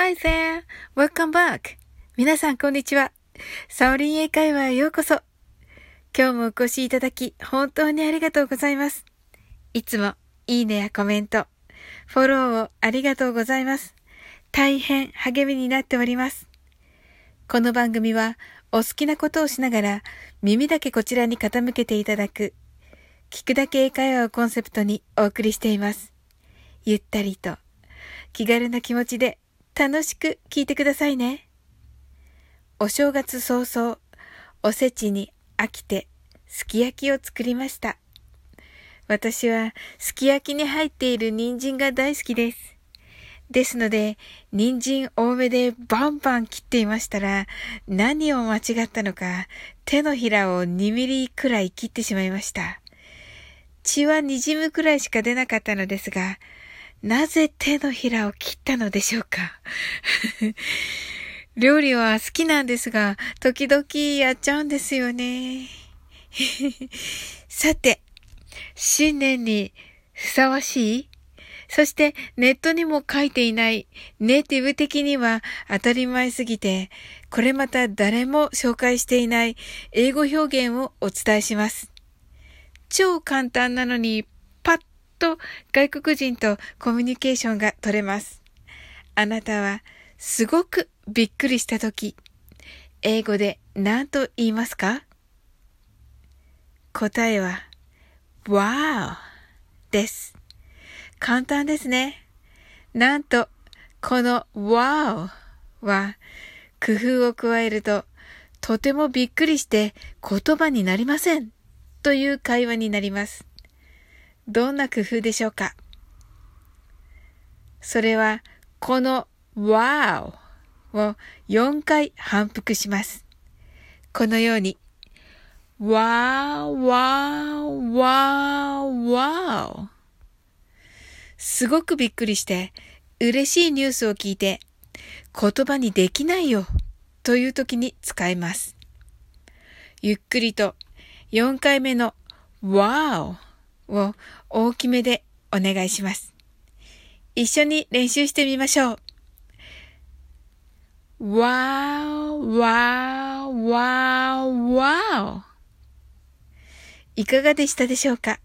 Hi there! Welcome back! 皆さんこんにちは。サオリン英会話へようこそ。今日もお越しいただき、本当にありがとうございます。いつも、いいねやコメント、フォローをありがとうございます。大変励みになっております。この番組は、お好きなことをしながら、耳だけこちらに傾けていただく、聞くだけ英会話をコンセプトにお送りしています。ゆったりと、気軽な気持ちで楽しく聞いてくださいね。お正月早々、おせちに飽きて、すき焼きを作りました。私は、すき焼きに入っている人参が大好きです。ですので、人参多めでバンバン切っていましたら、何を間違ったのか、手のひらを2ミリくらい切ってしまいました。血は滲むくらいしか出なかったのですが、なぜ手のひらを切ったのでしょうか？料理は好きなんですが、時々やっちゃうんですよね。さて、新年にふさわしい？そしてネットにも書いていないネイティブ的には当たり前すぎて、これまた誰も紹介していない英語表現をお伝えします。超簡単なのにと外国人とコミュニケーションが取れます。あなたはすごくびっくりしたとき、英語で何と言いますか？答えは、Wow です。簡単ですね。なんと、この Wow は工夫を加えるととてもびっくりして言葉になりませんという会話になります。どんな工夫でしょうか？それは、この wow を4回反復します。このように、wow, wow, wow, wow すごくびっくりして、嬉しいニュースを聞いて、言葉にできないよという時に使えます。ゆっくりと4回目の wow を大きめでお願いします。一緒に練習してみましょう。わー、わー、わー、わー。いかがでしたでしょうか？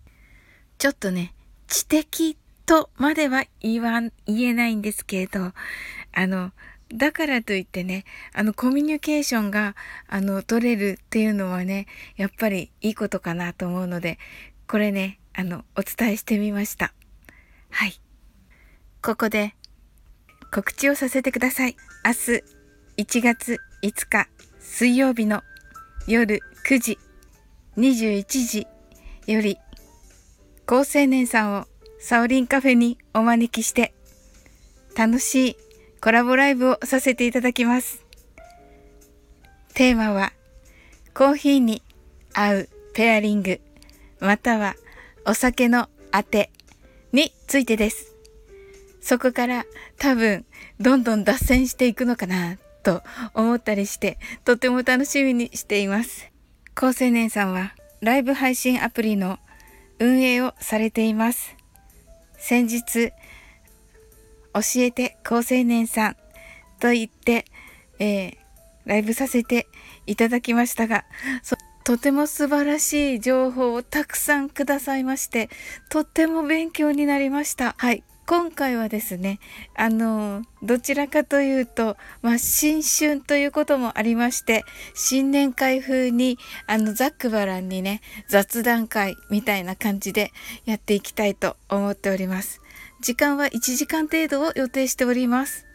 ちょっとね、知的とまでは言わん、言えないんですけれど、あの、だからといってね、あの、コミュニケーションが、あの、取れるっていうのはね、やっぱりいいことかなと思うので、これね、あの、お伝えしてみました。はい。ここで告知をさせてください。明日1月5日水曜日の夜9時21時より高青年さんをサオリンカフェにお招きして楽しいコラボライブをさせていただきます。テーマはコーヒーに合うペアリングまたはお酒のあてについてです。そこから多分どんどん脱線していくのかなと思ったりしてとても楽しみにしています。高青年さんはライブ配信アプリの運営をされています。先日教えて高青年さんと言って、えー、ライブさせていただきましたが、とても素晴らしい情報をたくさんくださいまして、とっても勉強になりました。はい。今回はですね、あの、どちらかというと、まあ、新春ということもありまして、新年会風に、あの、ザックバランにね、雑談会みたいな感じでやっていきたいと思っております。時間は1時間程度を予定しております。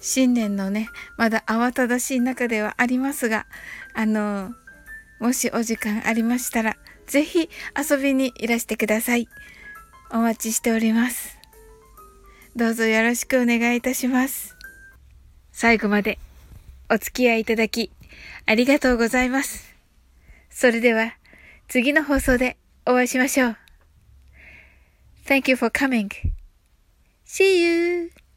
新年のね、まだ慌ただしい中ではありますが、あの、もしお時間ありましたら、ぜひ遊びにいらしてください。お待ちしております。どうぞよろしくお願いいたします。最後までお付き合いいただきありがとうございます。それでは次の放送でお会いしましょう。Thank you for coming. See you!